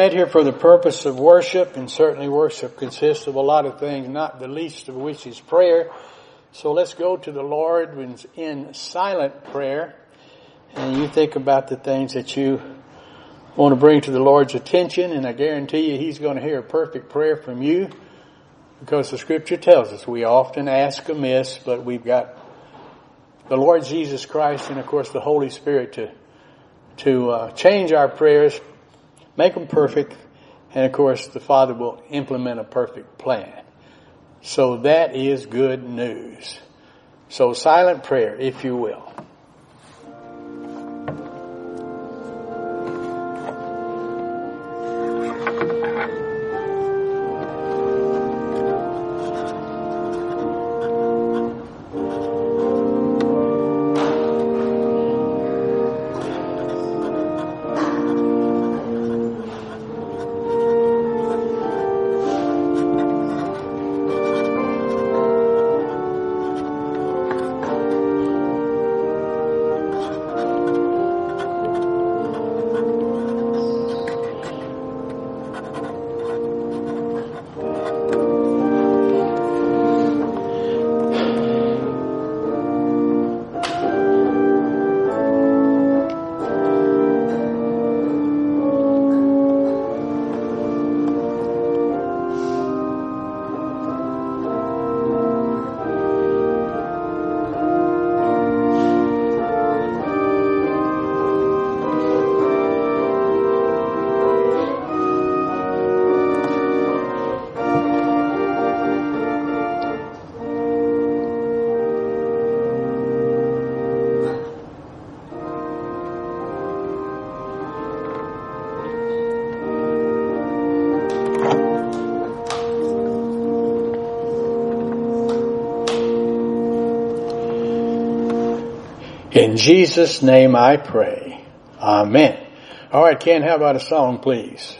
Met here for the purpose of worship, and certainly worship consists of a lot of things, not the least of which is prayer. So let's go to the Lord in silent prayer, and you think about the things that you want to bring to the Lord's attention, and I guarantee you He's going to hear a perfect prayer from you, because the Scripture tells us we often ask amiss, but we've got the Lord Jesus Christ and of course the Holy Spirit to to uh, change our prayers, make them perfect, and of course the Father will implement a perfect plan. So that is good news. So silent prayer, if you will. In Jesus' name I pray. Amen. All right, Ken, how about a song, please?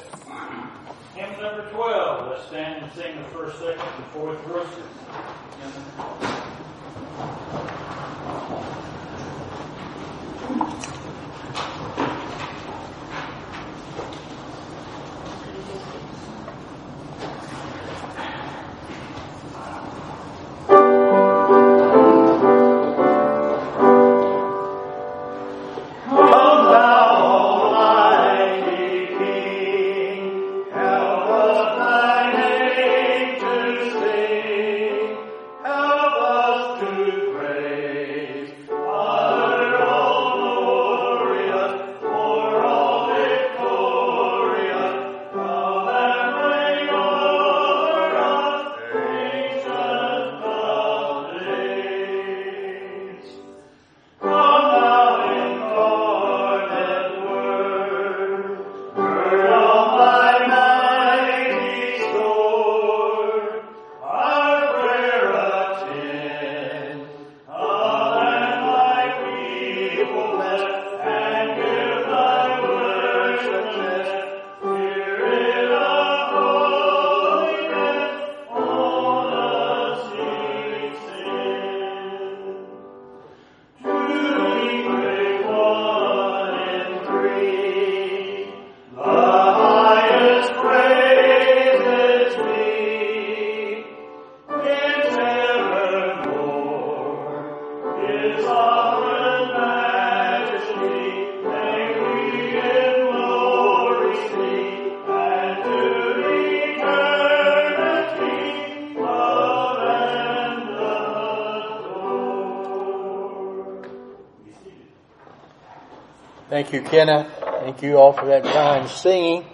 Thank you, Kenna. Thank you all for that kind singing.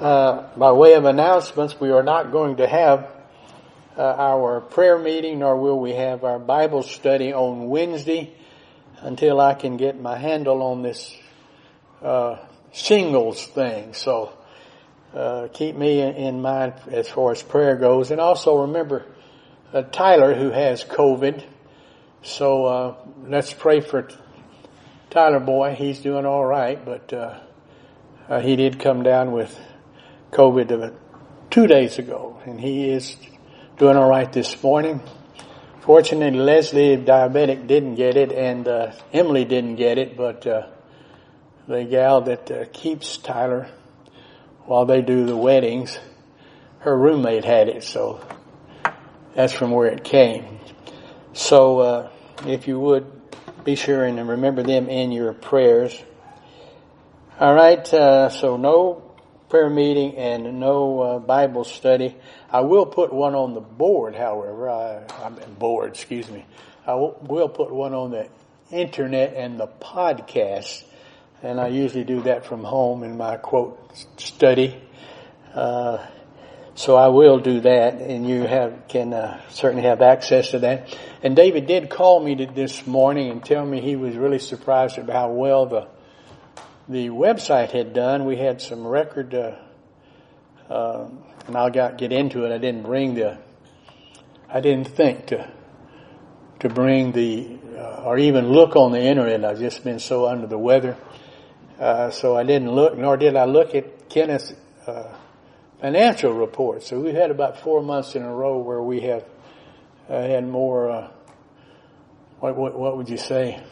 Uh, by way of announcements, we are not going to have uh, our prayer meeting, nor will we have our Bible study on Wednesday until I can get my handle on this uh, shingles thing. So uh, keep me in mind as far as prayer goes, and also remember uh, Tyler who has COVID. So uh, let's pray for Tyler boy, he's doing all right, but uh, uh, he did come down with COVID two days ago, and he is doing all right this morning. Fortunately, Leslie, diabetic, didn't get it, and uh, Emily didn't get it, but uh, the gal that uh, keeps Tyler while they do the weddings. Her roommate had it, so that's from where it came. So, uh, if you would be sure and remember them in your prayers. All right, uh, so no prayer meeting and no uh, Bible study. I will put one on the board, however. I, I'm board, excuse me. I will, will put one on the internet and the podcast, and I usually do that from home in my quote study. Uh, so I will do that, and you have can uh, certainly have access to that. And David did call me this morning and tell me he was really surprised about how well the the website had done. We had some record, uh, uh, and I'll get get into it. I didn't bring the, I didn't think to to bring the uh, or even look on the internet. I've just been so under the weather, uh, so I didn't look, nor did I look at Kenneth's uh, financial reports. So we've had about four months in a row where we have uh, had more. Uh, what, what, what would you say?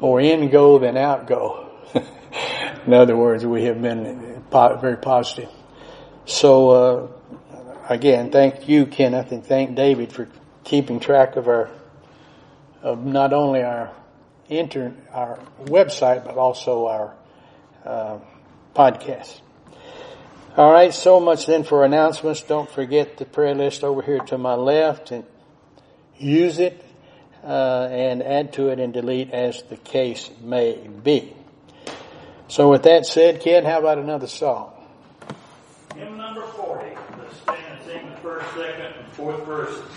More in go than out go. in other words, we have been po- very positive. So uh, again, thank you, Kenneth, and thank David for keeping track of our of not only our inter our website but also our uh, podcast. All right, so much then for announcements. Don't forget the prayer list over here to my left and use it uh, and add to it and delete as the case may be. So with that said, Ken, how about another song? Hymn number 40. Let's stand and sing the first, second, and fourth verses.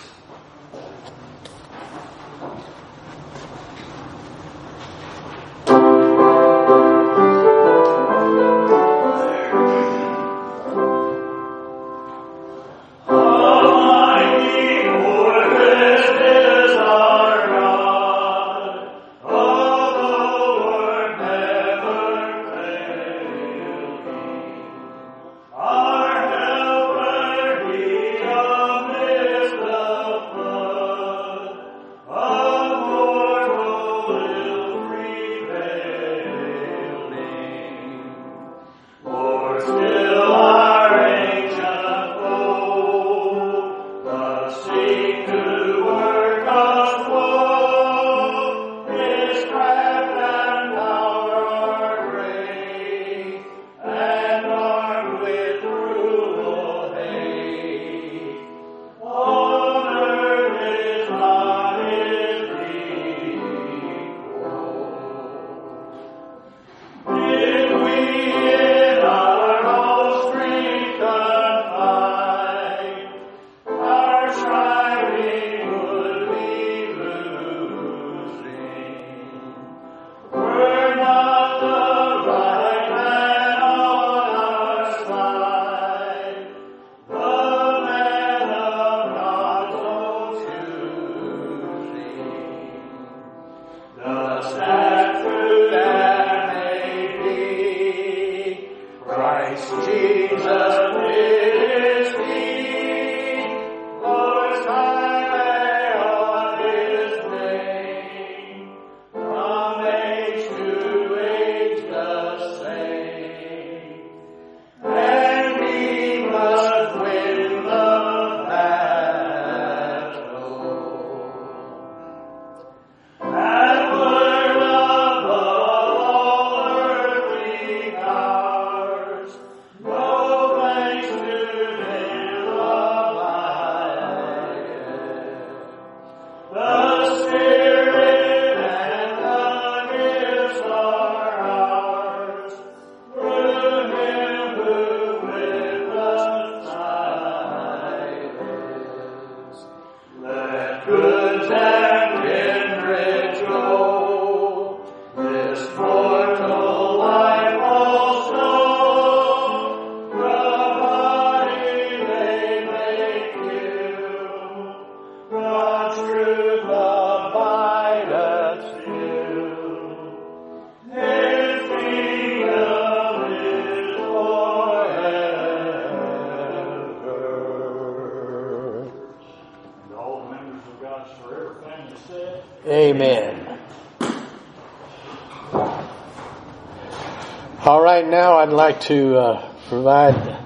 Like to uh, provide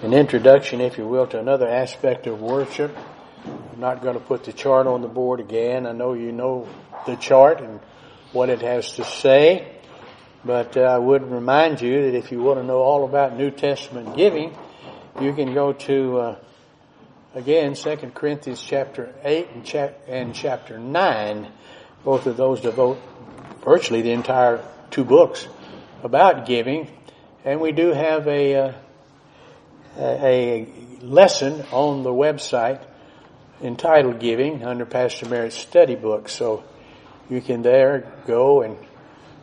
an introduction, if you will, to another aspect of worship. I'm not going to put the chart on the board again. I know you know the chart and what it has to say, but uh, I would remind you that if you want to know all about New Testament giving, you can go to uh, again Second Corinthians chapter 8 and, and chapter 9. Both of those devote virtually the entire two books about giving, and we do have a uh, a lesson on the website entitled Giving under Pastor Merritt's study book. So you can there go and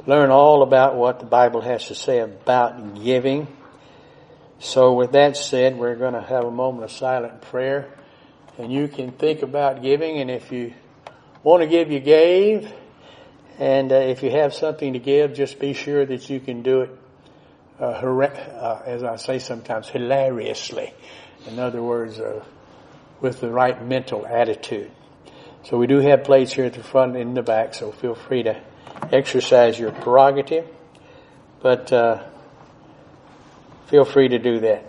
learn all about what the Bible has to say about giving. So with that said, we're going to have a moment of silent prayer and you can think about giving and if you want to give, you gave. And uh, if you have something to give, just be sure that you can do it uh, uh, as I say sometimes, hilariously. In other words, uh, with the right mental attitude. So we do have plates here at the front and in the back, so feel free to exercise your prerogative. But uh, feel free to do that.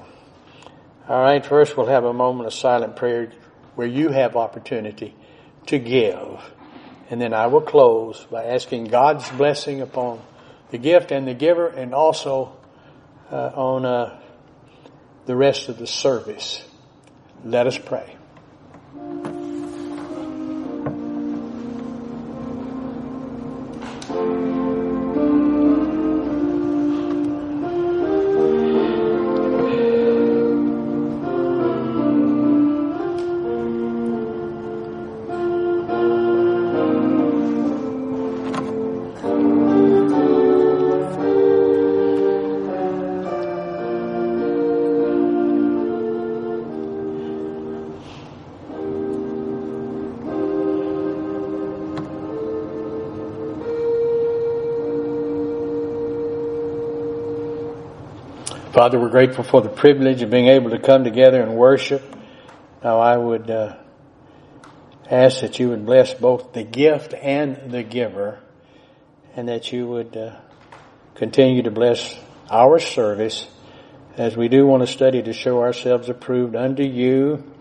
All right, first we'll have a moment of silent prayer where you have opportunity to give. And then I will close by asking God's blessing upon the gift and the giver and also on uh, the rest of the service. Let us pray. Father, we're grateful for the privilege of being able to come together and worship. Now I would uh, ask that you would bless both the gift and the giver and that you would uh, continue to bless our service as we do want to study to show ourselves approved unto you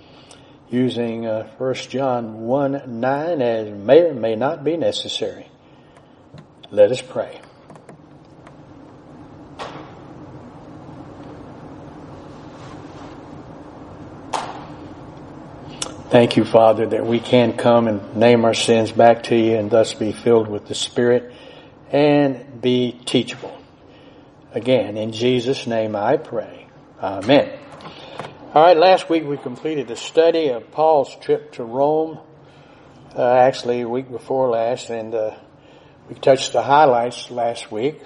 using uh, 1 John 1 9 as may or may not be necessary. Let us pray. Thank you, Father, that we can come and name our sins back to you and thus be filled with the Spirit and be teachable. Again, in Jesus' name I pray. Amen. All right, last week we completed a study of Paul's trip to Rome. Uh, actually, a week before last, and uh, we touched the highlights last week.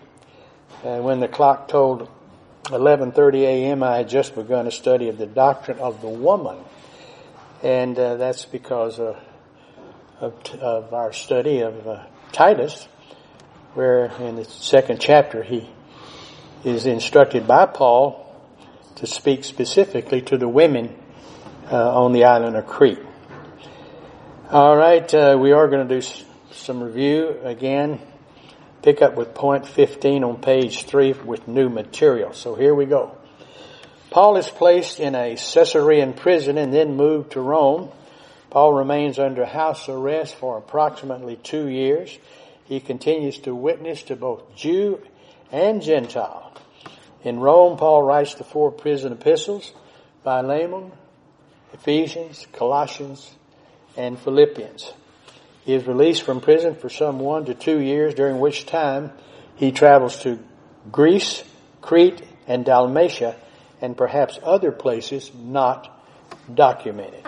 And when the clock told 11:30 a.m., I had just begun a study of the doctrine of the woman and uh, that's because of, of, our study of uh, Titus, where in the second chapter he is instructed by Paul to speak specifically to the women uh, on the island of Crete. All right, uh, we are going to do some review again. Pick up with point 15 on page 3 with new material. So here we go. Paul is placed in a Caesarean prison and then moved to Rome. Paul remains under house arrest for approximately two years. He continues to witness to both Jew and Gentile. In Rome, Paul writes the four prison epistles, Philemon, Ephesians, Colossians, and Philippians. He is released from prison for some one to two years, during which time he travels to Greece, Crete, and Dalmatia and perhaps other places not documented.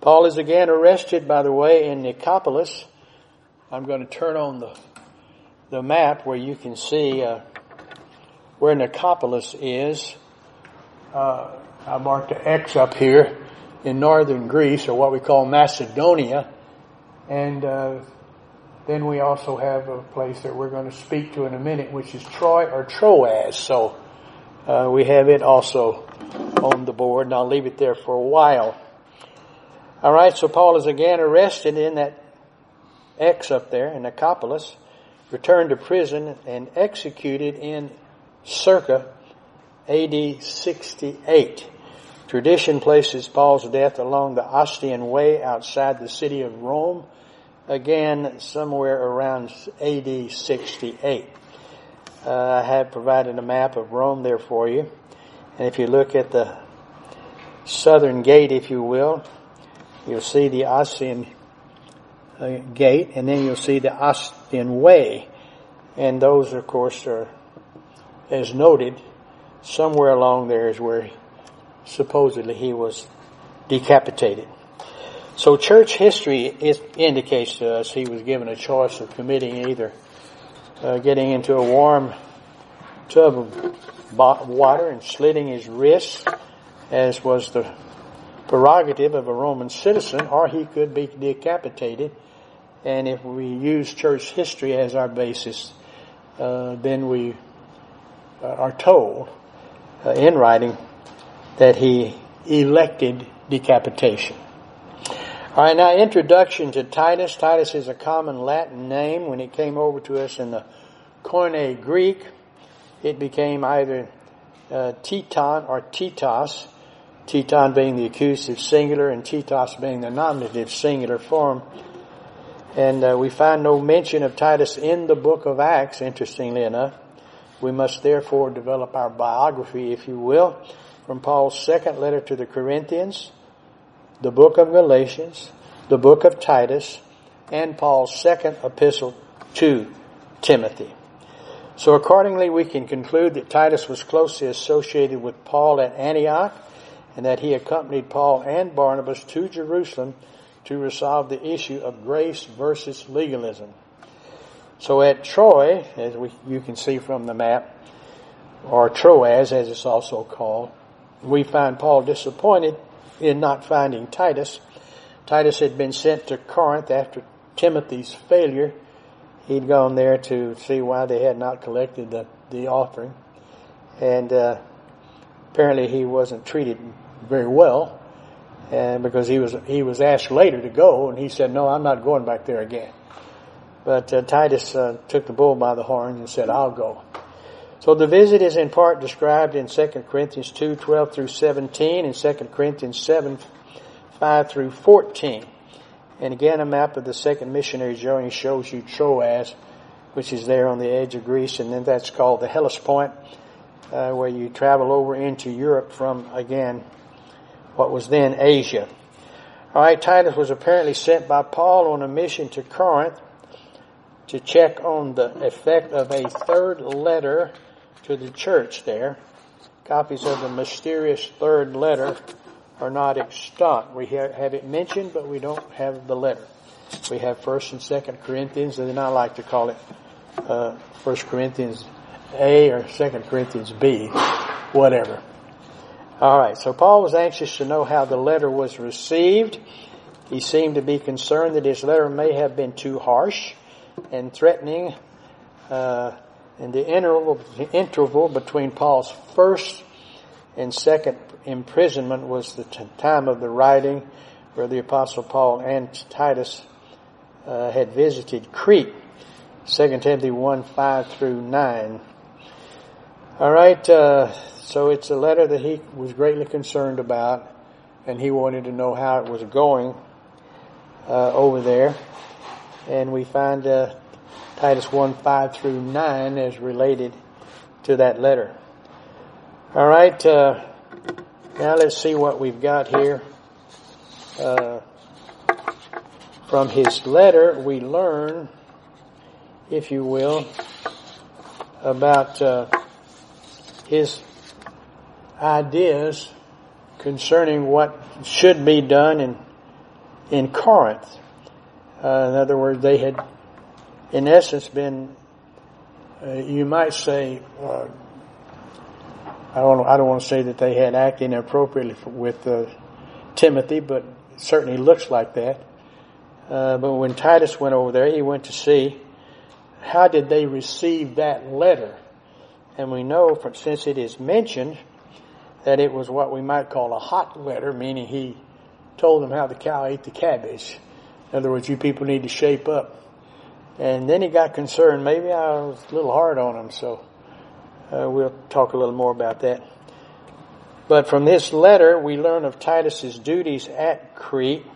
Paul is again arrested, by the way, in Nicopolis. I'm going to turn on the, the map where you can see uh, where Nicopolis is. Uh, I marked an X up here in northern Greece, or what we call Macedonia. And uh, then we also have a place that we're going to speak to in a minute, which is Troy or Troas. So uh, we have it also on the board, and I'll leave it there for a while. All right, so Paul is again arrested in that X up there in Nicopolis, returned to prison, and executed in circa AD 68. Tradition places Paul's death along the Ostian Way outside the city of Rome, again somewhere around AD 68. Uh, I have provided a map of Rome there for you. And if you look at the southern gate, if you will, you'll see the Ostian uh, gate, and then you'll see the Ostian Way. And those, of course, are, as noted, somewhere along there is where supposedly he was decapitated. So church history indicates to us he was given a choice of committing either uh, getting into a warm tub of water and slitting his wrists, as was the prerogative of a Roman citizen, or he could be decapitated. And if we use church history as our basis, uh, then we uh, are told uh, in writing that he elected decapitation. All right, now introduction to Titus. Titus is a common Latin name. When it came over to us in the Koine Greek, it became either uh, Titon or Titos. Titon being the accusative singular and Titos being the nominative singular form. And uh, we find no mention of Titus in the book of Acts, interestingly enough. We must therefore develop our biography, if you will, from Paul's second letter to the Corinthians, the book of Galatians, the book of Titus, and Paul's second epistle to Timothy. So accordingly, we can conclude that Titus was closely associated with Paul at Antioch and that he accompanied Paul and Barnabas to Jerusalem to resolve the issue of grace versus legalism. So at Troy, as we, you can see from the map, or Troas as it's also called, we find Paul disappointed in not finding Titus. Titus had been sent to Corinth after Timothy's failure. He'd gone there to see why they had not collected the, the offering. And uh, apparently he wasn't treated very well. And because he was he was asked later to go, and he said, "No, I'm not going back there again." But uh, Titus uh, took the bull by the horns and said, "I'll go." So the visit is in part described in 2 Corinthians 2, 12 through 17 and 2 Corinthians 7, 5 through 14. And again, a map of the second missionary journey shows you Troas, which is there on the edge of Greece, and then that's called the Hellespont, uh, where you travel over into Europe from, again, what was then Asia. Alright, Titus was apparently sent by Paul on a mission to Corinth to check on the effect of a third letter to the church there. Copies of the mysterious third letter are not extant. We have it mentioned, but we don't have the letter. We have First and Second Corinthians, and then I like to call it uh, First Corinthians A or Second Corinthians B, whatever. All right. So Paul was anxious to know how the letter was received. He seemed to be concerned that his letter may have been too harsh and threatening. Uh, and the interval, the interval between Paul's first and second imprisonment was the t- time of the writing where the apostle Paul and Titus uh, had visited Crete. 2 Timothy 1, 5 through 9. Alright, uh, so it's a letter that he was greatly concerned about and he wanted to know how it was going uh, over there. And we find uh, Titus 1, 5 through 9 is related to that letter. All right, uh, now let's see what we've got here. Uh, from his letter, we learn, if you will, about uh, his ideas concerning what should be done in in Corinth. Uh, in other words, they had in essence been, uh, you might say, uh, I don't, I don't want to say that they had acted inappropriately with uh, Timothy, but it certainly looks like that. Uh, but when Titus went over there, he went to see how did they receive that letter, and we know, from, since it is mentioned, that it was what we might call a hot letter, meaning he told them how the cow ate the cabbage. In other words, you people need to shape up. And then he got concerned. Maybe I was a little hard on him, so uh, we'll talk a little more about that. But from this letter, we learn of Titus's duties at Crete.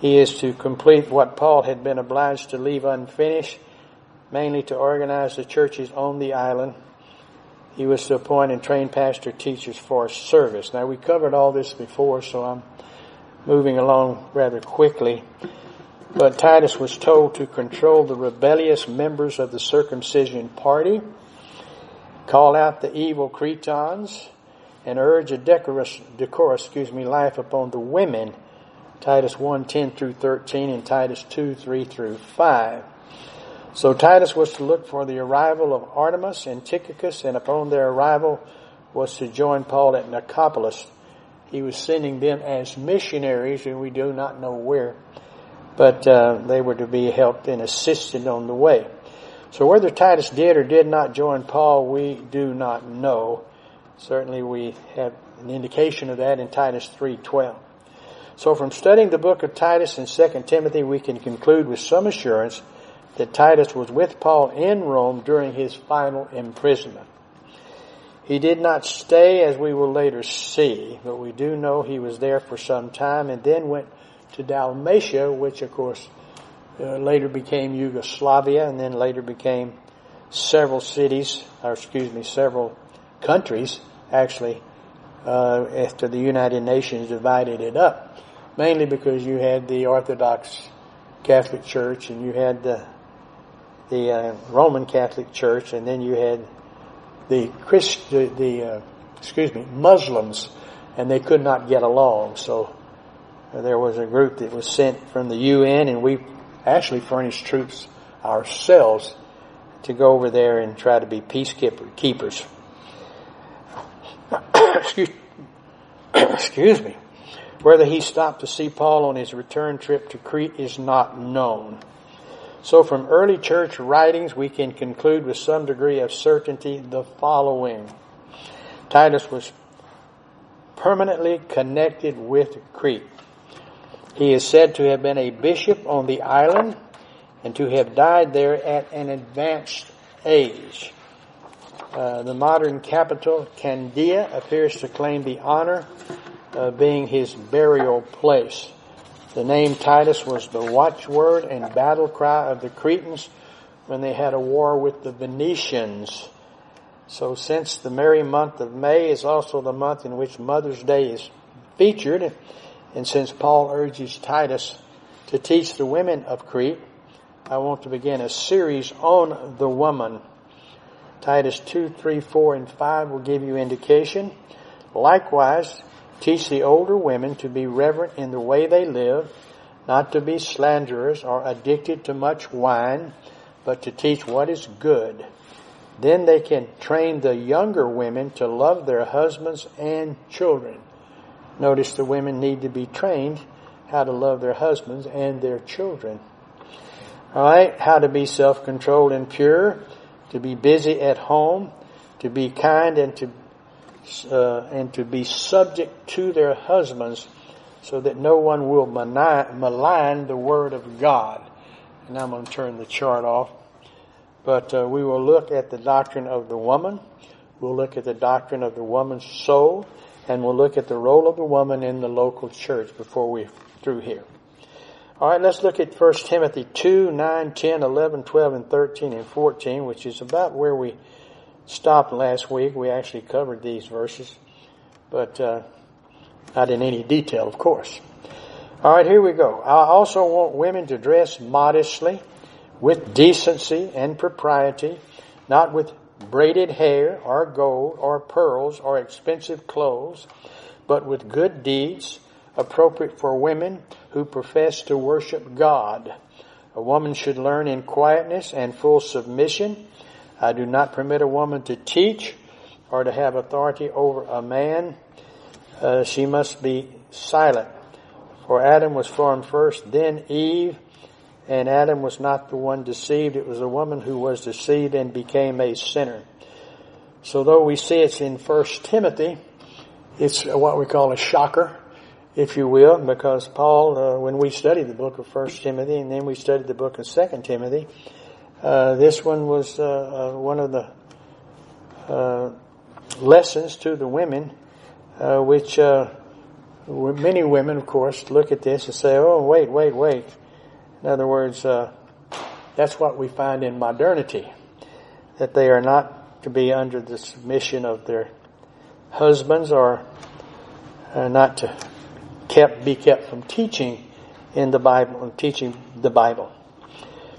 He is to complete what Paul had been obliged to leave unfinished, mainly to organize the churches on the island. He was to appoint and train pastor teachers for service. Now we covered all this before, so I'm moving along rather quickly. But Titus was told to control the rebellious members of the circumcision party, call out the evil Cretans, and urge a decorous, decorous excuse me, life upon the women. Titus 1, 10 through 13 and Titus 2, 3 through 5. So Titus was to look for the arrival of Artemas and Tychicus, and upon their arrival was to join Paul at Nicopolis. He was sending them as missionaries, and we do not know where but uh, they were to be helped and assisted on the way. So whether Titus did or did not join Paul, we do not know. Certainly we have an indication of that in Titus 3.12. So from studying the book of Titus and 2 Timothy, we can conclude with some assurance that Titus was with Paul in Rome during his final imprisonment. He did not stay as we will later see, but we do know he was there for some time and then went to Dalmatia, which of course uh, later became Yugoslavia and then later became several cities, or excuse me, several countries actually uh, after the United Nations divided it up. Mainly because you had the Orthodox Catholic Church and you had the the uh, Roman Catholic Church and then you had the Christ the, the uh, excuse me Muslims and they could not get along so there was a group that was sent from the UN and we actually furnished troops ourselves to go over there and try to be peacekeepers. excuse, excuse me. Whether he stopped to see Paul on his return trip to Crete is not known. So from early church writings, we can conclude with some degree of certainty the following. Titus was permanently connected with Crete. He is said to have been a bishop on the island and to have died there at an advanced age. Uh, the modern capital, Candia, appears to claim the honor of being his burial place. The name Titus was the watchword and battle cry of the Cretans when they had a war with the Venetians. So since the merry month of May is also the month in which Mother's Day is featured, and since Paul urges Titus to teach the women of Crete, I want to begin a series on the woman. Titus 2, 3, 4, and 5 will give you indication. Likewise, teach the older women to be reverent in the way they live, not to be slanderers or addicted to much wine, but to teach what is good. Then they can train the younger women to love their husbands and children. Notice the women need to be trained how to love their husbands and their children. Alright, how to be self-controlled and pure, to be busy at home, to be kind and to, uh, and to be subject to their husbands so that no one will malign the word of God. And I'm going to turn the chart off. But uh, we will look at the doctrine of the woman. We'll look at the doctrine of the woman's soul and we'll look at the role of the woman in the local church before we through here. All right, let's look at 1 Timothy 2, 9, 10, 11, 12, and 13 and 14, which is about where we stopped last week. We actually covered these verses, but uh, not in any detail, of course. All right, here we go. I also want women to dress modestly, with decency and propriety, not with braided hair or gold or pearls or expensive clothes, but with good deeds appropriate for women who profess to worship God. A woman should learn in quietness and full submission. I do not permit a woman to teach or to have authority over a man. Uh, she must be silent. For Adam was formed first, then Eve, and Adam was not the one deceived, it was the woman who was deceived and became a sinner. So though we see it's in First Timothy, it's what we call a shocker, if you will, because Paul, uh, when we studied the book of First Timothy and then we studied the book of Second Timothy, uh, this one was uh, uh one of the uh, lessons to the women uh, which many women, of course, look at this and say, "Oh, wait, wait, wait." In other words, uh, that's what we find in modernity, that they are not to be under the submission of their husbands or uh, not to kept be kept from teaching in the Bible teaching the Bible.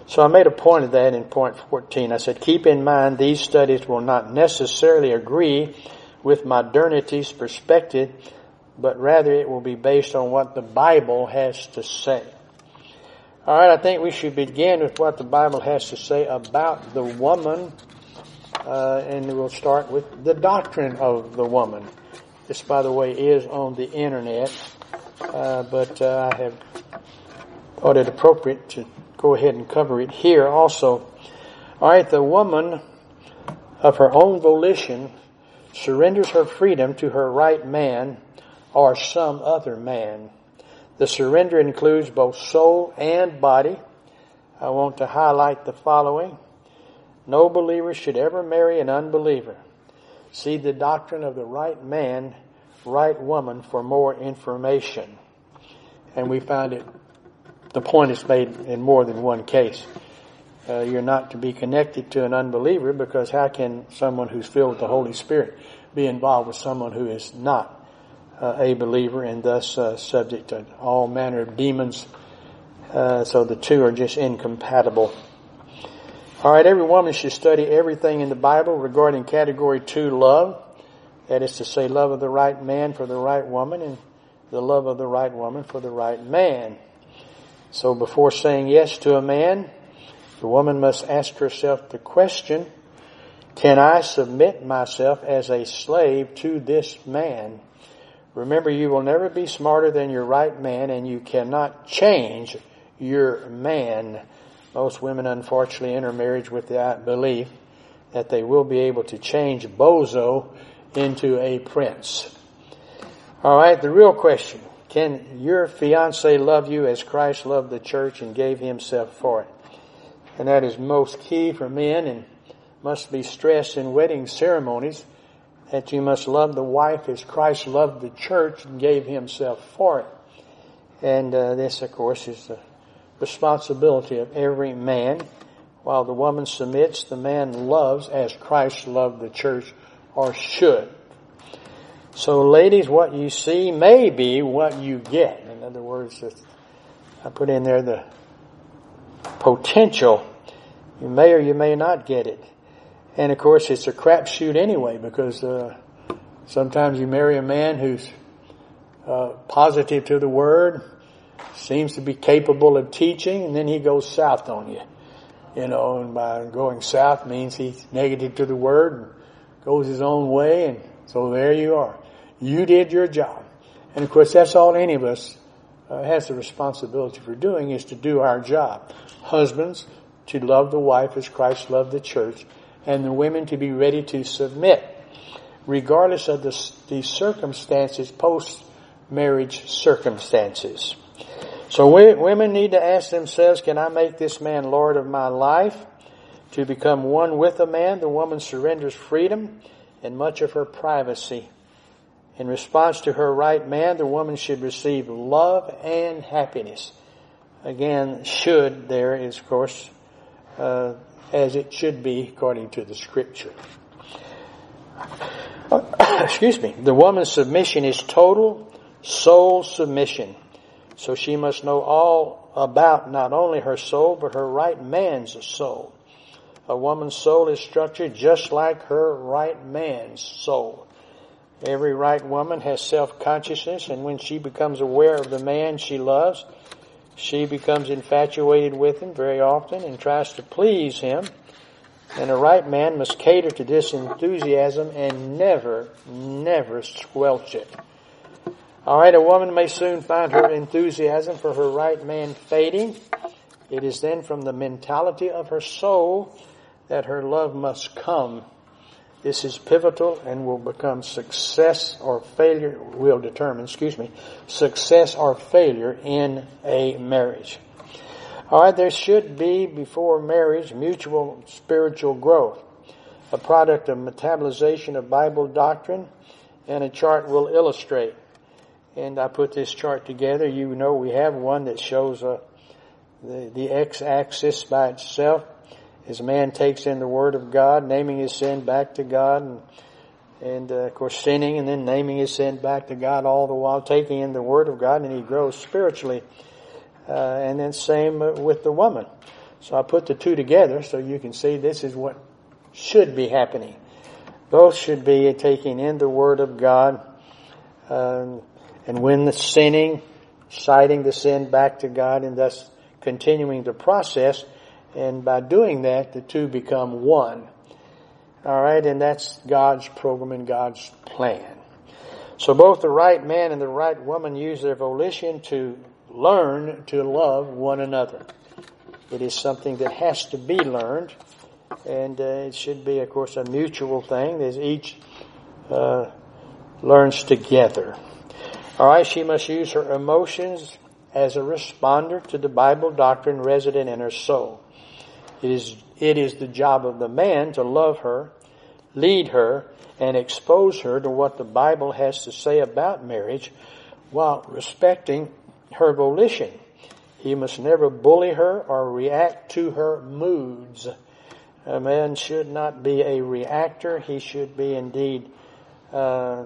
So I made a point of that in point 14. I said, keep in mind these studies will not necessarily agree with modernity's perspective, but rather it will be based on what the Bible has to say. Alright, I think we should begin with what the Bible has to say about the woman, uh, and we'll start with the doctrine of the woman. This, by the way, is on the internet, uh, but uh, I have thought it appropriate to go ahead and cover it here also. Alright, the woman of her own volition surrenders her freedom to her right man or some other man. The surrender includes both soul and body. I want to highlight the following. No believer should ever marry an unbeliever. See the doctrine of the right man, right woman for more information. And we find it the point is made in more than one case. Uh, you're not to be connected to an unbeliever because how can someone who's filled with the Holy Spirit be involved with someone who is not uh, a believer and thus uh, subject to all manner of demons? Uh, so the two are just incompatible. All right, every woman should study everything in the Bible regarding category two love. That is to say, love of the right man for the right woman and the love of the right woman for the right man. So before saying yes to a man, the woman must ask herself the question, can I submit myself as a slave to this man? Remember, you will never be smarter than your right man and you cannot change your man. Most women unfortunately enter marriage with the belief that they will be able to change Bozo into a prince. Alright, the real question. Can your fiance love you as Christ loved the church and gave himself for it? And that is most key for men and must be stressed in wedding ceremonies that you must love the wife as Christ loved the church and gave himself for it. And uh, this, of course, is the responsibility of every man. While the woman submits, the man loves as Christ loved the church or should. So ladies, what you see may be what you get. In other words, I put in there the potential. You may or you may not get it. And of course, it's a crapshoot anyway because uh, sometimes you marry a man who's uh, positive to the word, seems to be capable of teaching, and then he goes south on you. You know, and by going south means he's negative to the word and goes his own way, and so there you are. You did your job. And of course, that's all any of us uh, has the responsibility for doing is to do our job. Husbands, to love the wife as Christ loved the church, and the women to be ready to submit, regardless of the, the circumstances, post-marriage circumstances. So we, women need to ask themselves, can I make this man Lord of my life? To become one with a man, the woman surrenders freedom and much of her privacy in response to her right man, the woman should receive love and happiness. Again, should there is, of course, uh, as it should be according to the scripture. Excuse me. The woman's submission is total soul submission. So she must know all about not only her soul, but her right man's soul. A woman's soul is structured just like her right man's soul. Every right woman has self-consciousness and when she becomes aware of the man she loves, she becomes infatuated with him very often and tries to please him. And a right man must cater to this enthusiasm and never, never squelch it. Alright, a woman may soon find her enthusiasm for her right man fading. It is then from the mentality of her soul that her love must come. This is pivotal and will become success or failure, will determine, excuse me, success or failure in a marriage. Alright, there should be before marriage mutual spiritual growth, a product of metabolization of Bible doctrine and a chart will illustrate. And I put this chart together. You know we have one that shows uh, the, the x-axis by itself as a man takes in the Word of God, naming his sin back to God, and, and uh, of course sinning and then naming his sin back to God all the while taking in the Word of God, and he grows spiritually. Uh, and then same with the woman. So I put the two together so you can see this is what should be happening. Both should be taking in the Word of God, um, and when the sinning, citing the sin back to God, and thus continuing the process, and by doing that, the two become one. Alright, and that's God's program and God's plan. So both the right man and the right woman use their volition to learn to love one another. It is something that has to be learned, and uh, it should be, of course, a mutual thing as each uh, learns together. Alright, she must use her emotions as a responder to the Bible doctrine resident in her soul. It is, it is the job of the man to love her, lead her, and expose her to what the Bible has to say about marriage while respecting her volition. He must never bully her or react to her moods. A man should not be a reactor. He should be indeed uh,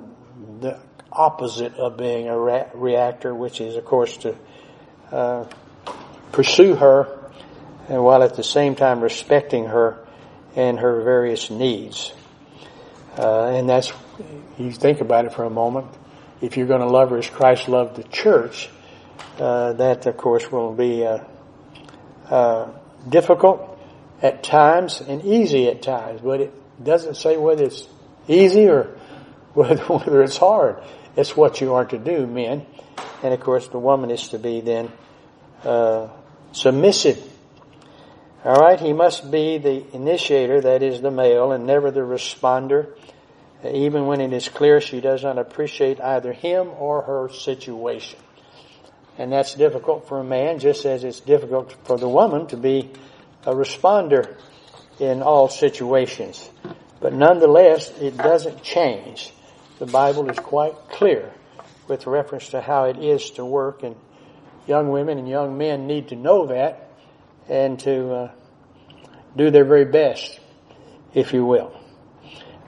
the opposite of being a re- reactor, which is, of course, to uh, pursue her and while at the same time respecting her and her various needs. Uh, and that's, you think about it for a moment, if you're going to love her as Christ loved the church, uh, that of course will be uh, uh, difficult at times and easy at times, but it doesn't say whether it's easy or whether, whether it's hard. It's what you are to do, men. And of course, the woman is to be then uh, submissive all right, he must be the initiator, that is the male, and never the responder, even when it is clear she does not appreciate either him or her situation. And that's difficult for a man, just as it's difficult for the woman to be a responder in all situations. But nonetheless, it doesn't change. The Bible is quite clear with reference to how it is to work, and young women and young men need to know that and to uh, do their very best, if you will.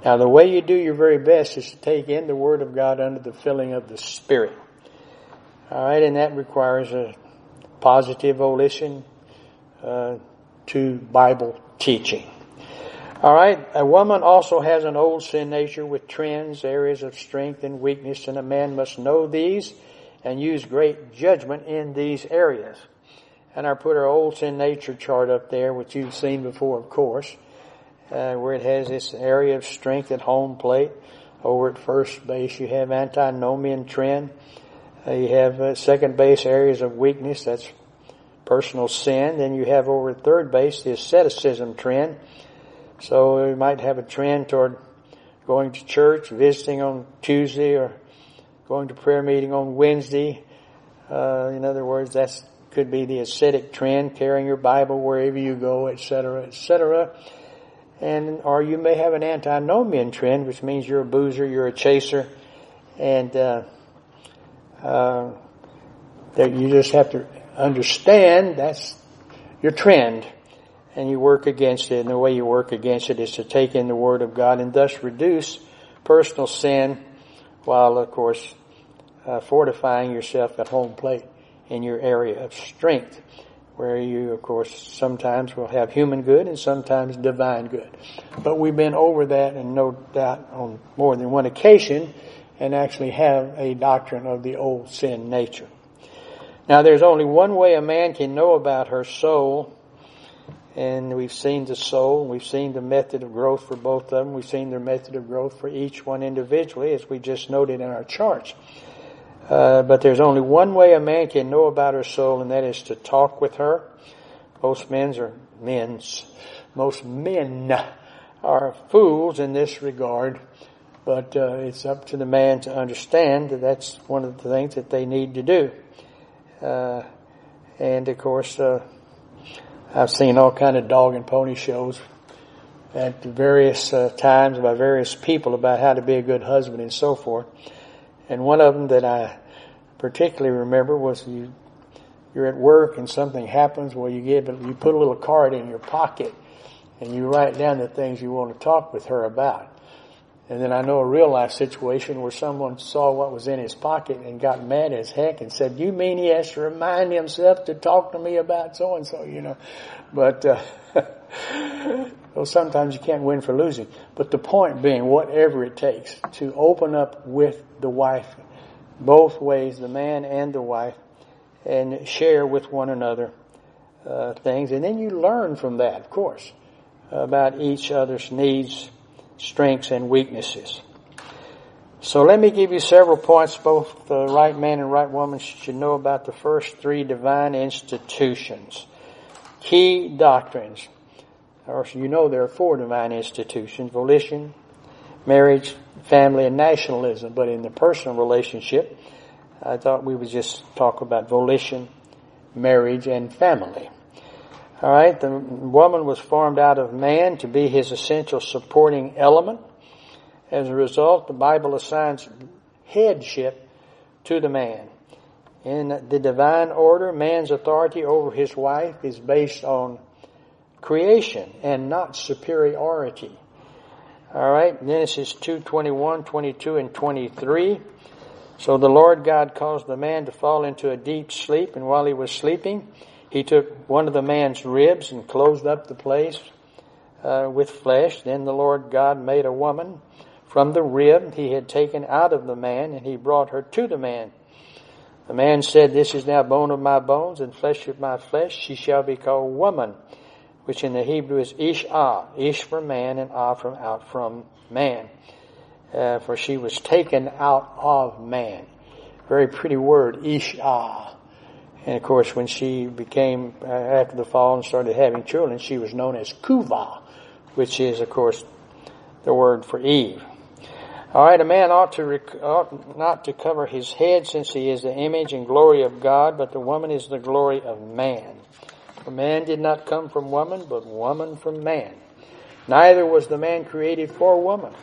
Now, the way you do your very best is to take in the Word of God under the filling of the Spirit. All right, and that requires a positive volition uh, to Bible teaching. All right, a woman also has an old sin nature with trends, areas of strength and weakness, and a man must know these and use great judgment in these areas. And I put our old sin nature chart up there, which you've seen before, of course, uh, where it has this area of strength at home plate. Over at first base, you have antinomian trend. Uh, you have uh, second base areas of weakness. That's personal sin. Then you have over at third base the asceticism trend. So you might have a trend toward going to church, visiting on Tuesday, or going to prayer meeting on Wednesday. Uh, in other words, that's could be the ascetic trend, carrying your Bible wherever you go, etc., etc. And, or you may have an antinomian trend, which means you're a boozer, you're a chaser, and, uh, uh, that you just have to understand that's your trend and you work against it. And the way you work against it is to take in the Word of God and thus reduce personal sin while, of course, uh, fortifying yourself at home plate in your area of strength, where you, of course, sometimes will have human good and sometimes divine good. But we've been over that and no doubt on more than one occasion and actually have a doctrine of the old sin nature. Now there's only one way a man can know about her soul and we've seen the soul, we've seen the method of growth for both of them, we've seen their method of growth for each one individually as we just noted in our charts. Uh, but there's only one way a man can know about her soul, and that is to talk with her. Most men's are men's. Most men are fools in this regard, but uh, it's up to the man to understand that that's one of the things that they need to do. Uh, and of course, uh, I've seen all kind of dog and pony shows at various uh, times by various people about how to be a good husband and so forth. And one of them that I particularly remember was you you're at work and something happens, well, you give you put a little card in your pocket and you write down the things you want to talk with her about. And then I know a real life situation where someone saw what was in his pocket and got mad as heck and said, you mean he has to remind himself to talk to me about so and so, you know. But, uh, well, sometimes you can't win for losing. But the point being, whatever it takes to open up with the wife, both ways, the man and the wife, and share with one another uh, things. And then you learn from that, of course, about each other's needs strengths and weaknesses. So let me give you several points both the right man and right woman should know about the first three divine institutions. Key doctrines. Or you know there are four divine institutions, volition, marriage, family, and nationalism. But in the personal relationship, I thought we would just talk about volition, marriage, and family. All right, the woman was formed out of man to be his essential supporting element. As a result, the Bible assigns headship to the man. In the divine order, man's authority over his wife is based on creation and not superiority. All right, Genesis 2, 21, 22, and 23. So the Lord God caused the man to fall into a deep sleep, and while he was sleeping, he took one of the man's ribs and closed up the place uh, with flesh. Then the Lord God made a woman from the rib he had taken out of the man, and he brought her to the man. The man said, This is now bone of my bones and flesh of my flesh. She shall be called woman, which in the Hebrew is Ish-ah. Ish from man and Ah from out from man. Uh, for she was taken out of man. Very pretty word, Ish-ah. And of course, when she became, uh, after the fall and started having children, she was known as Kuva, which is, of course, the word for Eve. All right, a man ought to rec- ought not to cover his head since he is the image and glory of God, but the woman is the glory of man. For man did not come from woman, but woman from man. Neither was the man created for woman,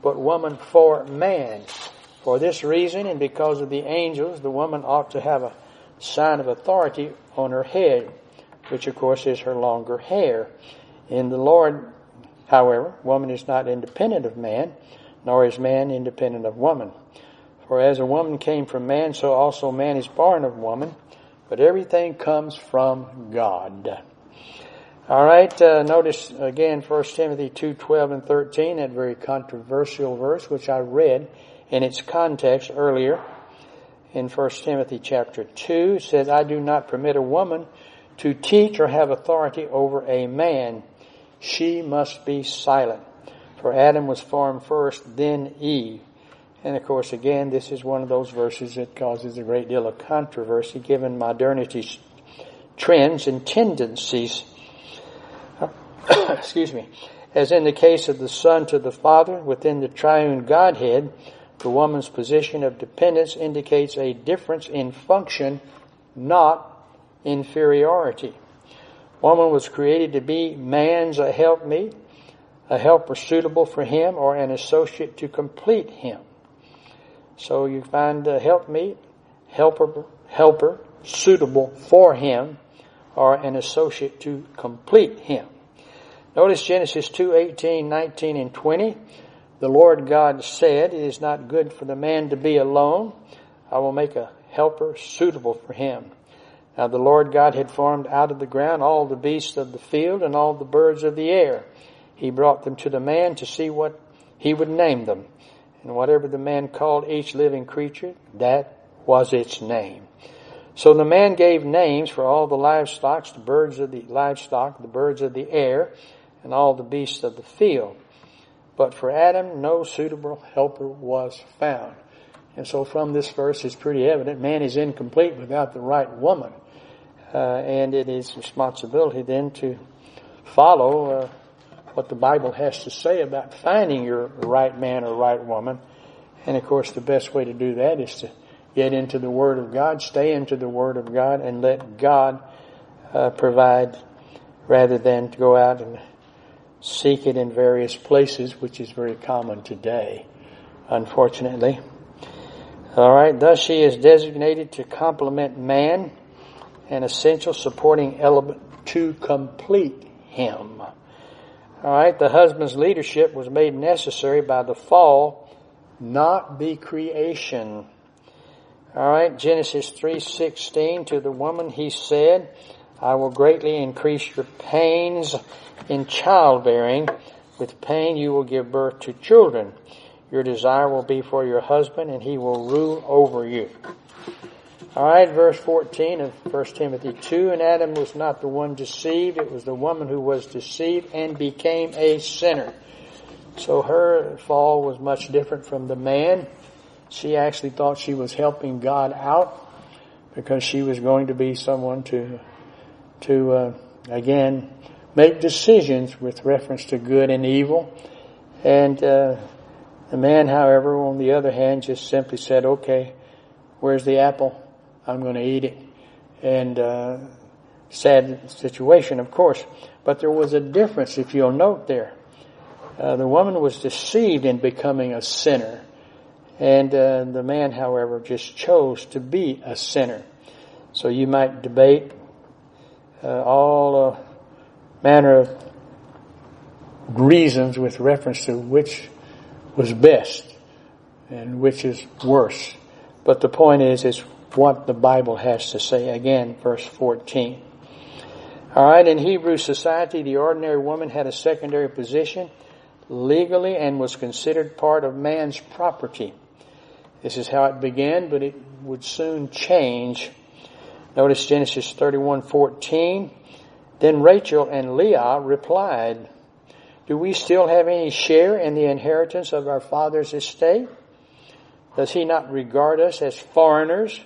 but woman for man. For this reason, and because of the angels, the woman ought to have a sign of authority on her head, which of course is her longer hair. In the Lord, however, woman is not independent of man, nor is man independent of woman. For as a woman came from man, so also man is born of woman, but everything comes from God. All right, uh, notice again 1 Timothy 2, 12 and 13, that very controversial verse, which I read in its context earlier in 1 Timothy chapter 2 says, I do not permit a woman to teach or have authority over a man. She must be silent. For Adam was formed first, then Eve. And of course, again, this is one of those verses that causes a great deal of controversy given modernity's trends and tendencies. Excuse me. As in the case of the Son to the Father within the triune Godhead, the woman's position of dependence indicates a difference in function, not inferiority. Woman was created to be man's a helpmeet, a helper suitable for him, or an associate to complete him. So you find a helpmeet, helper, helper suitable for him, or an associate to complete him. Notice Genesis 2, 18, 19, and 20. The Lord God said, It is not good for the man to be alone. I will make a helper suitable for him. Now the Lord God had formed out of the ground all the beasts of the field and all the birds of the air. He brought them to the man to see what he would name them. And whatever the man called each living creature, that was its name. So the man gave names for all the livestock, the birds of the livestock, the birds of the air, and all the beasts of the field. But for Adam, no suitable helper was found. And so from this verse it's pretty evident man is incomplete without the right woman. Uh, and it is responsibility then to follow uh, what the Bible has to say about finding your right man or right woman. And of course the best way to do that is to get into the Word of God, stay into the Word of God, and let God uh, provide rather than to go out and seek it in various places, which is very common today, unfortunately. All right, thus she is designated to complement man, an essential supporting element to complete him. All right, the husband's leadership was made necessary by the fall, not the creation. All right, Genesis 3:16 to the woman he said, I will greatly increase your pains in childbearing. With pain you will give birth to children. Your desire will be for your husband and he will rule over you. Alright, verse 14 of 1 Timothy 2, and Adam was not the one deceived, it was the woman who was deceived and became a sinner. So her fall was much different from the man. She actually thought she was helping God out because she was going to be someone to to, uh, again, make decisions with reference to good and evil. And uh, the man, however, on the other hand, just simply said, okay, where's the apple? I'm going to eat it. And uh, sad situation, of course. But there was a difference, if you'll note there. Uh, the woman was deceived in becoming a sinner. And uh, the man, however, just chose to be a sinner. So you might debate uh, all uh, manner of reasons with reference to which was best and which is worse. But the point is, is what the Bible has to say. Again, verse 14. Alright, in Hebrew society, the ordinary woman had a secondary position legally and was considered part of man's property. This is how it began, but it would soon change Notice Genesis 31:14. Then Rachel and Leah replied, "Do we still have any share in the inheritance of our father's estate? Does he not regard us as foreigners?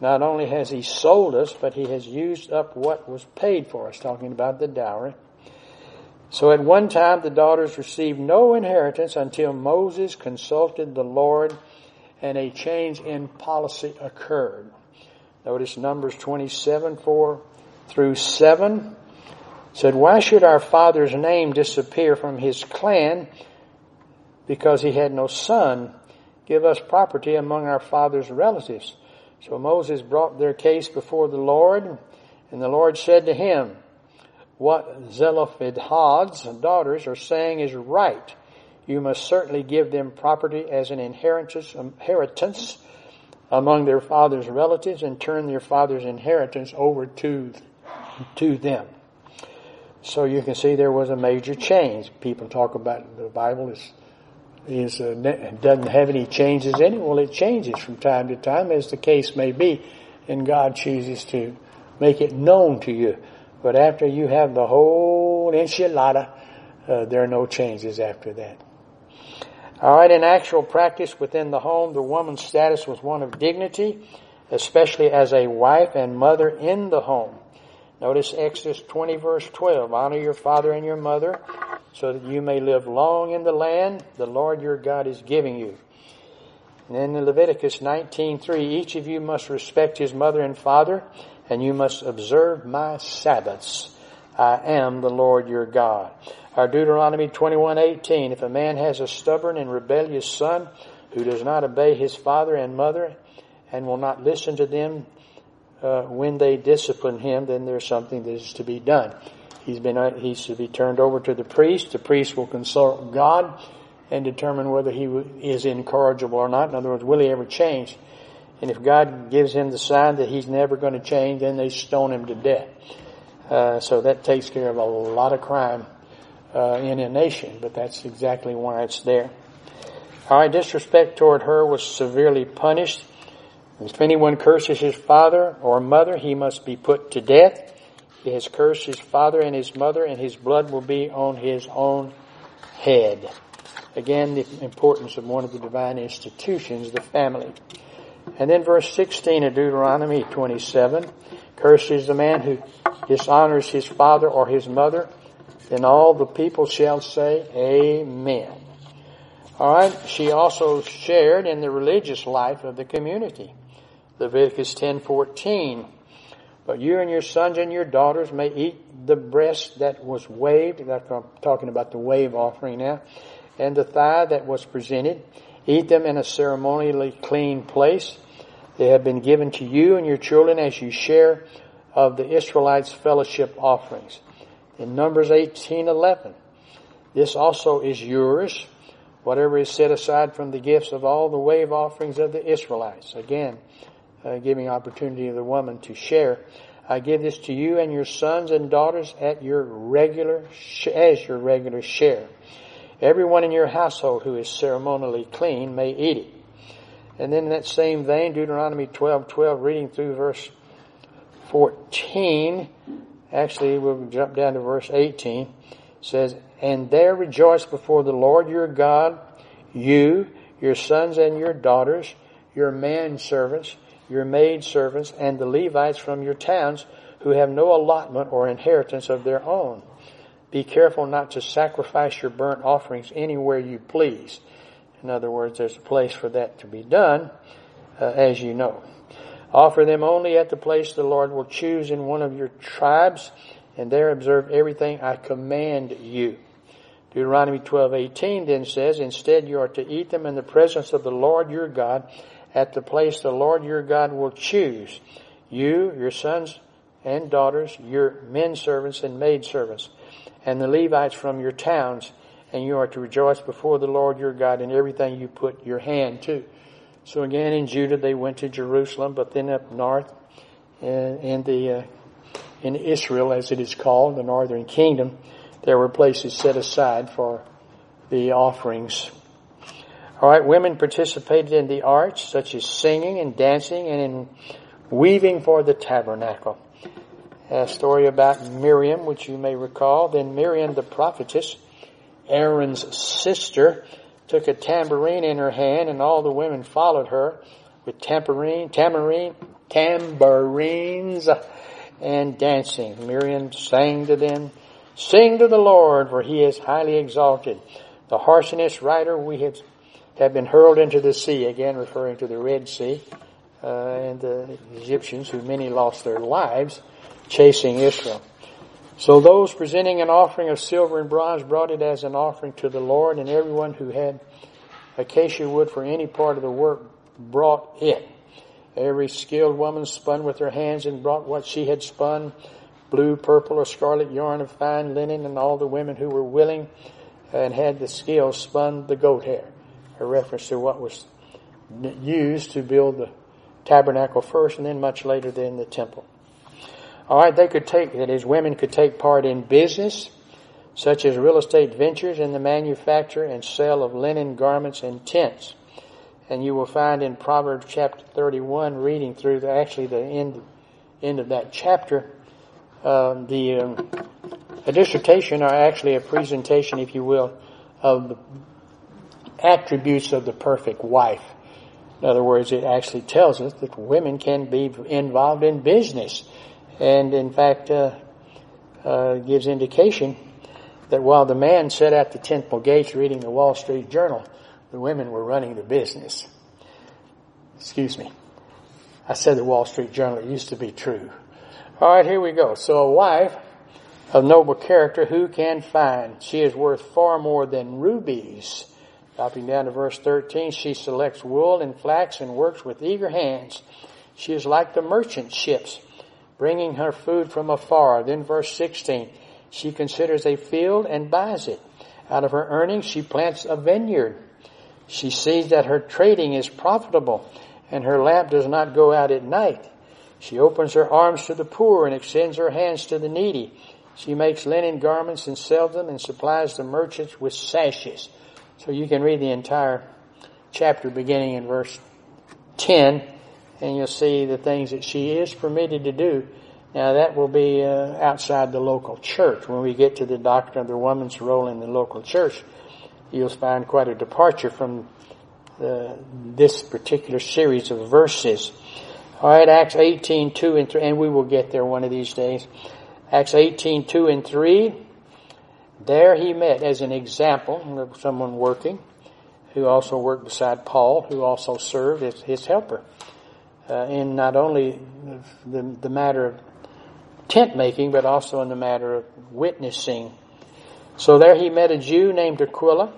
Not only has he sold us, but he has used up what was paid for us," talking about the dowry. So at one time the daughters received no inheritance until Moses consulted the Lord and a change in policy occurred. Notice Numbers 27, 4 through 7 said, Why should our father's name disappear from his clan because he had no son? Give us property among our father's relatives. So Moses brought their case before the Lord, and the Lord said to him, What Zelophehad's daughters are saying is right. You must certainly give them property as an inheritance, among their father's relatives and turn their father's inheritance over to, to them. So you can see there was a major change. People talk about the Bible is is uh, doesn't have any changes in it. Well, it changes from time to time, as the case may be, and God chooses to make it known to you. But after you have the whole enchilada, uh, there are no changes after that. All right, in actual practice within the home, the woman's status was one of dignity, especially as a wife and mother in the home. Notice Exodus 20 verse 12. Honor your father and your mother so that you may live long in the land the Lord your God is giving you. And then in Leviticus 19:3, each of you must respect his mother and father, and you must observe my Sabbaths. I am the Lord your God. Our Deuteronomy 21:18, if a man has a stubborn and rebellious son who does not obey his father and mother and will not listen to them uh, when they discipline him, then there's something that is to be done. He's been uh, he's to be turned over to the priest. The priest will consult God and determine whether he is incorrigible or not. In other words, will he ever change? And if God gives him the sign that he's never going to change, then they stone him to death. Uh, so that takes care of a lot of crime uh, in a nation, but that's exactly why it's there. All right, disrespect toward her was severely punished. If anyone curses his father or mother, he must be put to death. He has cursed his father and his mother, and his blood will be on his own head. Again, the importance of one of the divine institutions, the family. And then verse 16 of Deuteronomy 27, cursed is the man who dishonors his father or his mother, then all the people shall say, Amen. Alright, she also shared in the religious life of the community. Leviticus 10:14. But you and your sons and your daughters may eat the breast that was waved, I'm talking about the wave offering now, and the thigh that was presented. Eat them in a ceremonially clean place. They have been given to you and your children as you share of the Israelites' fellowship offerings. In Numbers 18:11, this also is yours, whatever is set aside from the gifts of all the wave offerings of the Israelites. Again, uh, giving opportunity of the woman to share. I give this to you and your sons and daughters at your regular, as your regular share. Everyone in your household who is ceremonially clean may eat it. And then in that same vein, Deuteronomy 12, 12, reading through verse 14, actually we'll jump down to verse 18, says, And there rejoice before the Lord your God, you, your sons and your daughters, your manservants, your maidservants, and the Levites from your towns who have no allotment or inheritance of their own. Be careful not to sacrifice your burnt offerings anywhere you please. In other words, there's a place for that to be done, uh, as you know. Offer them only at the place the Lord will choose in one of your tribes, and there observe everything I command you. Deuteronomy 12:18 then says, "Instead you are to eat them in the presence of the Lord your God, at the place the Lord your God will choose. You, your sons and daughters, your men servants and maid servants, and the Levites from your towns, and you are to rejoice before the Lord your God in everything you put your hand to." So again, in Judah, they went to Jerusalem, but then up north, in, the uh, in Israel, as it is called, the northern kingdom, there were places set aside for the offerings. All right, women participated in the arts, such as singing and dancing, and in weaving for the tabernacle. A story about Miriam, which you may recall. Then Miriam, the prophetess, Aaron's sister, took a tambourine in her hand, and all the women followed her with tambourine, tambourine, tambourines and dancing. Miriam sang to them, Sing to the Lord, for he is highly exalted. The harshness rider we have, have been hurled into the sea, again referring to the Red Sea, uh, and the Egyptians, who many lost their lives chasing Israel. So those presenting an offering of silver and bronze brought it as an offering to the Lord, and everyone who had acacia wood for any part of the work brought it. Every skilled woman spun with her hands and brought what she had spun, blue, purple, or scarlet yarn of fine linen, and all the women who were willing and had the skill spun the goat hair. A reference to what was used to build the tabernacle first and then much later than the temple. All right, they could take, that is, women could take part in business, such as real estate ventures in the manufacture and sale of linen garments and tents. And you will find in Proverbs chapter 31, reading through the, actually the end, end of that chapter, uh, the um, a dissertation, or actually a presentation, if you will, of the attributes of the perfect wife. In other words, it actually tells us that women can be involved in business and in fact uh, uh, gives indication that while the man sat at the temple gates reading the Wall Street Journal, the women were running the business. Excuse me. I said the Wall Street Journal. It used to be true. All right, here we go. So a wife of noble character, who can find? She is worth far more than rubies. Dropping down to verse 13, she selects wool and flax and works with eager hands. She is like the merchant ships bringing her food from afar. Then verse 16, she considers a field and buys it. Out of her earnings, she plants a vineyard. She sees that her trading is profitable and her lamp does not go out at night. She opens her arms to the poor and extends her hands to the needy. She makes linen garments and sells them and supplies the merchants with sashes. So you can read the entire chapter beginning in verse 10 and you'll see the things that she is permitted to do. Now that will be uh, outside the local church. When we get to the doctrine of the woman's role in the local church, you'll find quite a departure from uh, this particular series of verses. All right, Acts 18, 2 and 3, and we will get there one of these days. Acts 18, 2 and 3. There he met as an example someone working, who also worked beside Paul, who also served as his helper uh, in not only the, the matter of tent making, but also in the matter of witnessing. So there he met a Jew named Aquila,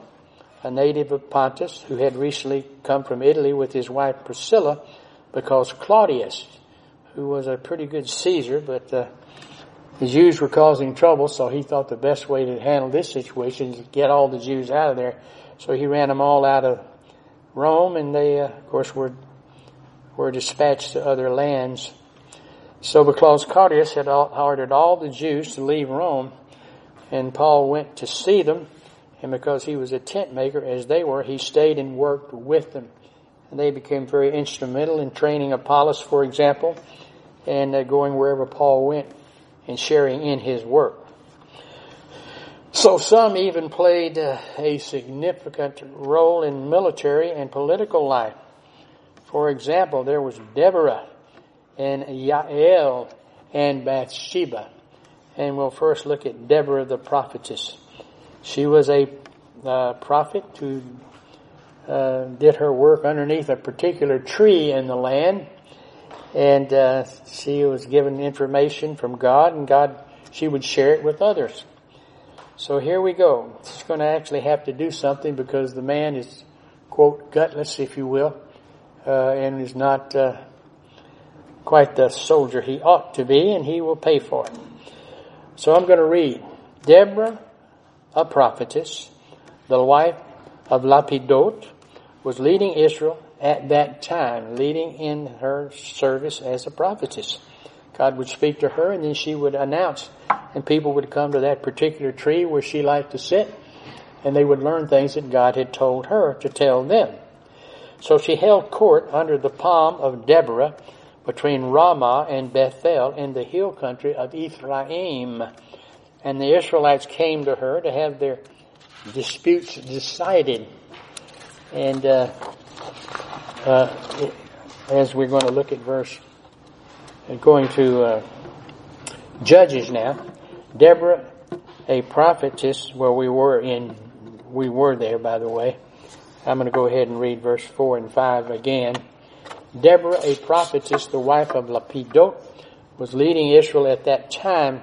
a native of Pontus, who had recently come from Italy with his wife Priscilla, because Claudius, who was a pretty good Caesar, but uh, the Jews were causing trouble, so he thought the best way to handle this situation is to get all the Jews out of there. So he ran them all out of Rome, and they, uh, of course, were were dispatched to other lands. So because Claudius had ordered all the Jews to leave Rome, and Paul went to see them, and because he was a tent maker as they were, he stayed and worked with them. And they became very instrumental in training Apollos, for example, and uh, going wherever Paul went and sharing in his work. So some even played uh, a significant role in military and political life. For example, there was Deborah and Yael and Bathsheba. And we'll first look at Deborah the prophetess. She was a uh, prophet who uh, did her work underneath a particular tree in the land, and uh, she was given information from God, and God she would share it with others. So here we go. She's going to actually have to do something because the man is quote gutless, if you will, uh, and is not uh, quite the soldier he ought to be, and he will pay for it. So I'm going to read Deborah, a prophetess, the wife of Lapidot, was leading Israel at that time, leading in her service as a prophetess. God would speak to her and then she would announce and people would come to that particular tree where she liked to sit and they would learn things that God had told her to tell them. So she held court under the palm of Deborah between Ramah and Bethel in the hill country of Ephraim. And the Israelites came to her to have their disputes decided. And uh, uh, as we're going to look at verse, going to uh, Judges now, Deborah, a prophetess, where we were in, we were there, by the way. I'm going to go ahead and read verse 4 and 5 again. Deborah, a prophetess, the wife of Lapidot, was leading Israel at that time.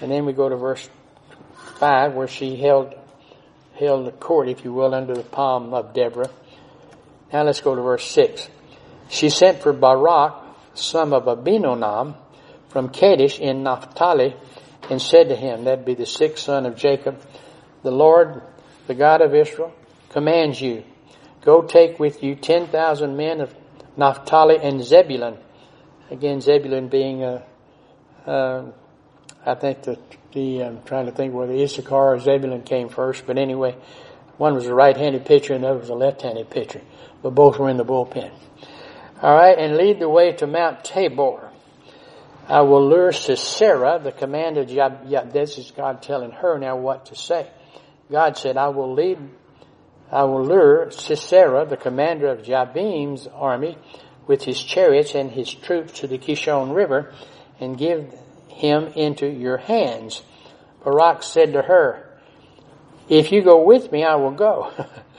And then we go to verse 5 where she held held the court, if you will, under the palm of Deborah. Now let's go to verse 6. She sent for Barak, son of Abinoam, from Kadesh in Naphtali, and said to him, that'd be the sixth son of Jacob, the Lord, the God of Israel, commands you, go take with you 10,000 men of Naphtali and Zebulun. Again, Zebulun being, uh, uh, I think the, the, I'm trying to think whether Issachar or Zebulun came first, but anyway, one was a right-handed pitcher and the other was a left-handed pitcher, but both were in the bullpen. All right, and lead the way to Mount Tabor. I will lure Sisera, the commander. Yeah, this is God telling her now what to say. God said, "I will lead I will lure Sisera, the commander of Jabin's army, with his chariots and his troops to the Kishon River and give him into your hands. Barak said to her, if you go with me, I will go.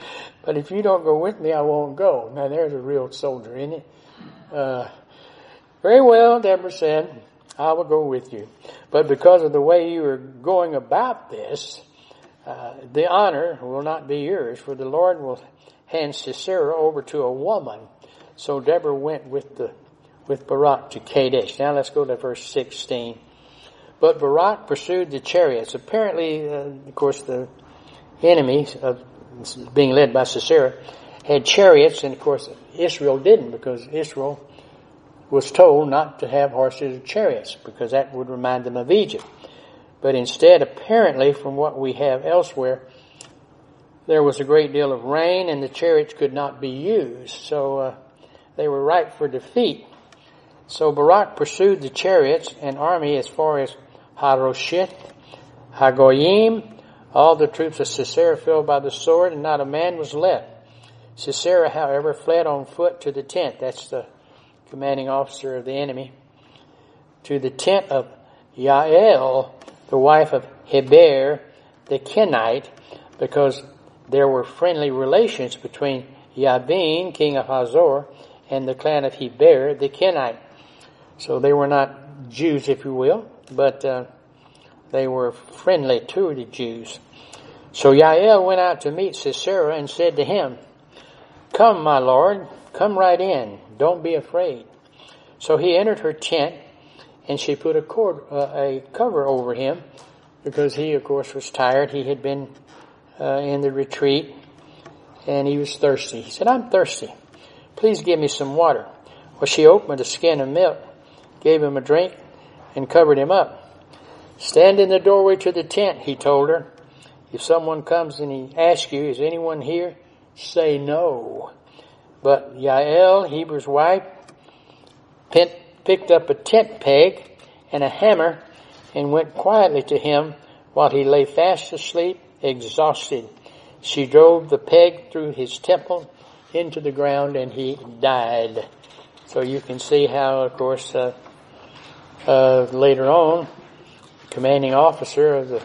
but if you don't go with me, I won't go. Now there's a real soldier in it. Uh, very well, Deborah said, I will go with you. But because of the way you are going about this, uh, the honor will not be yours, for the Lord will hand Sisera over to a woman. So Deborah went with the with Barak to Kadesh. Now let's go to verse 16. But Barak pursued the chariots. Apparently, uh, of course, the enemies of being led by Sisera had chariots, and of course, Israel didn't because Israel was told not to have horses or chariots because that would remind them of Egypt. But instead, apparently, from what we have elsewhere, there was a great deal of rain and the chariots could not be used. So uh, they were ripe for defeat. So Barak pursued the chariots and army as far as Harosheth, Hagoyim. All the troops of Sisera fell by the sword and not a man was left. Sisera, however, fled on foot to the tent. That's the commanding officer of the enemy. To the tent of Yael, the wife of Heber the Kenite, because there were friendly relations between Yabin, king of Hazor, and the clan of Heber the Kenite. So they were not Jews, if you will, but uh, they were friendly to the Jews. So Yael went out to meet Sisera and said to him, Come, my lord, come right in. Don't be afraid. So he entered her tent, and she put a, cord, uh, a cover over him because he, of course, was tired. He had been uh, in the retreat, and he was thirsty. He said, "I'm thirsty. Please give me some water." Well, she opened a skin of milk, gave him a drink, and covered him up. Stand in the doorway to the tent, he told her. If someone comes and he asks you, is anyone here? Say no. But Yael, Heber's wife, picked up a tent peg and a hammer and went quietly to him while he lay fast asleep, exhausted. She drove the peg through his temple into the ground and he died. So you can see how, of course, uh, uh, later on, commanding officer of the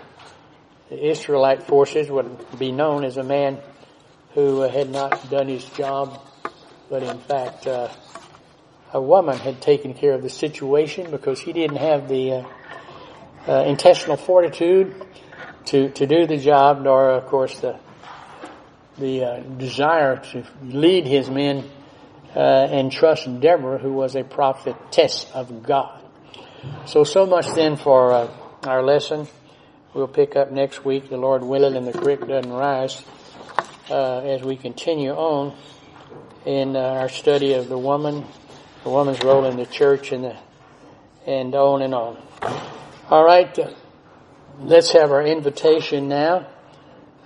Israelite forces would be known as a man who uh, had not done his job, but in fact, uh, a woman had taken care of the situation because he didn't have the uh, uh, intestinal fortitude to, to do the job, nor, of course, the the uh, desire to lead his men uh, and trust Deborah, who was a prophetess of God. So, so much then for our lesson. We'll pick up next week, the Lord willing, and the creek doesn't rise, uh, as we continue on in uh, our study of the woman, the woman's role in the church, and the, and on and on. All right, uh, let's have our invitation now.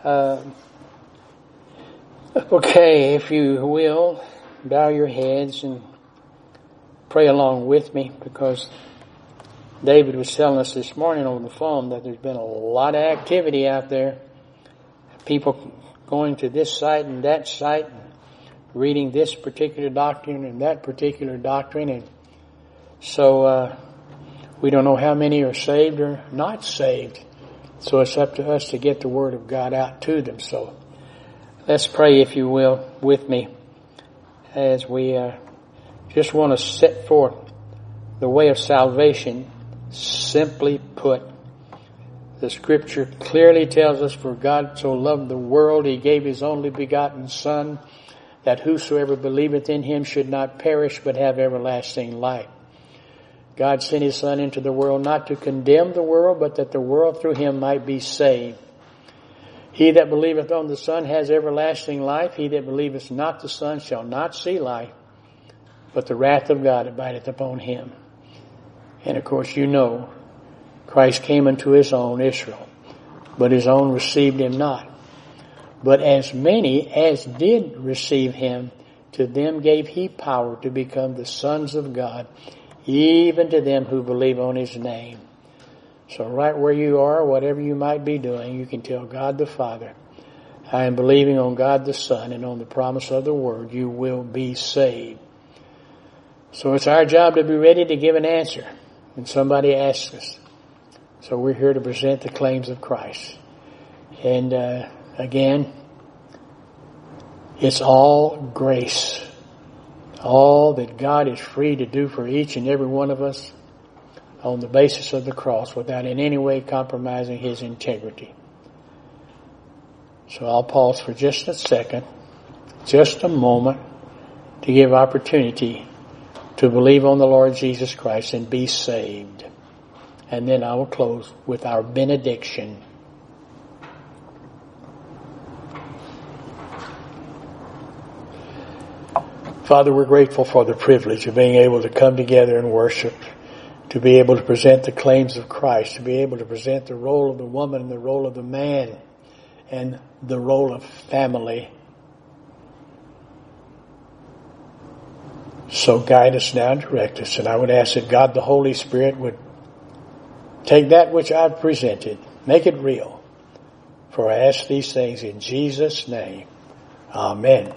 Uh, okay, if you will, bow your heads and pray along with me because David was telling us this morning on the phone that there's been a lot of activity out there. People going to this site and that site, and reading this particular doctrine and that particular doctrine, and so uh, we don't know how many are saved or not saved. So it's up to us to get the Word of God out to them. So let's pray, if you will, with me as we uh, just want to set forth the way of salvation Simply put, the scripture clearly tells us, for God so loved the world, he gave his only begotten son, that whosoever believeth in him should not perish, but have everlasting life. God sent his son into the world not to condemn the world, but that the world through him might be saved. He that believeth on the Son has everlasting life. He that believeth not the Son shall not see life, but the wrath of God abideth upon him. And of course, you know, Christ came unto his own Israel, but his own received him not. But as many as did receive him, to them gave he power to become the sons of God, even to them who believe on his name. So right where you are, whatever you might be doing, you can tell God the Father, I am believing on God the Son and on the promise of the Word, you will be saved. So it's our job to be ready to give an answer when somebody asks us. So we're here to present the claims of Christ. And uh, again, it's all grace. All that God is free to do for each and every one of us on the basis of the cross without in any way compromising His integrity. So I'll pause for just a second, just a moment to give opportunity to believe on the Lord Jesus Christ and be saved. And then I will close with our benediction. Father, we're grateful for the privilege of being able to come together and worship, to be able to present the claims of Christ, to be able to present the role of the woman and the role of the man and the role of family So guide us now and direct us. And I would ask that God the Holy Spirit would take that which I've presented, make it real. For I ask these things in Jesus' name. Amen.